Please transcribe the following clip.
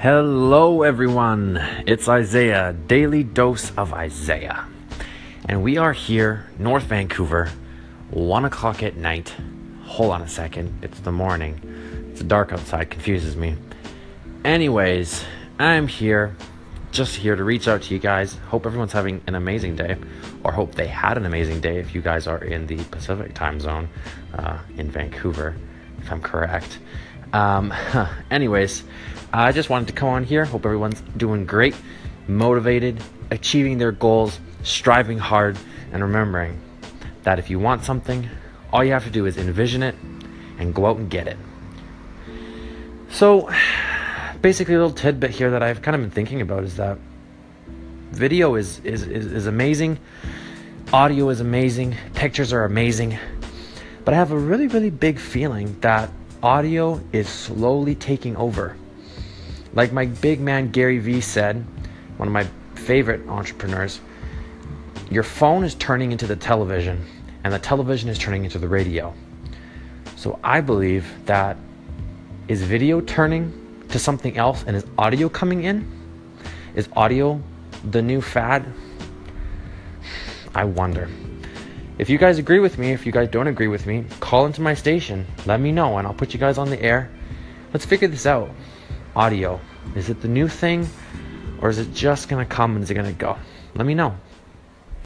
Hello, everyone. It's Isaiah, Daily Dose of Isaiah. And we are here, North Vancouver, 1 o'clock at night. Hold on a second, it's the morning. It's dark outside, confuses me. Anyways, I'm here, just here to reach out to you guys. Hope everyone's having an amazing day, or hope they had an amazing day if you guys are in the Pacific time zone uh, in Vancouver, if I'm correct. Um, anyways, I just wanted to come on here. Hope everyone's doing great, motivated, achieving their goals, striving hard, and remembering that if you want something, all you have to do is envision it and go out and get it. So, basically, a little tidbit here that I've kind of been thinking about is that video is, is, is, is amazing, audio is amazing, pictures are amazing, but I have a really, really big feeling that audio is slowly taking over. Like my big man Gary Vee said, one of my favorite entrepreneurs, your phone is turning into the television, and the television is turning into the radio. So I believe that is video turning to something else and is audio coming in? Is audio the new fad? I wonder. If you guys agree with me, if you guys don't agree with me, call into my station. Let me know and I'll put you guys on the air. Let's figure this out. Audio. Is it the new thing or is it just going to come and is it going to go? Let me know.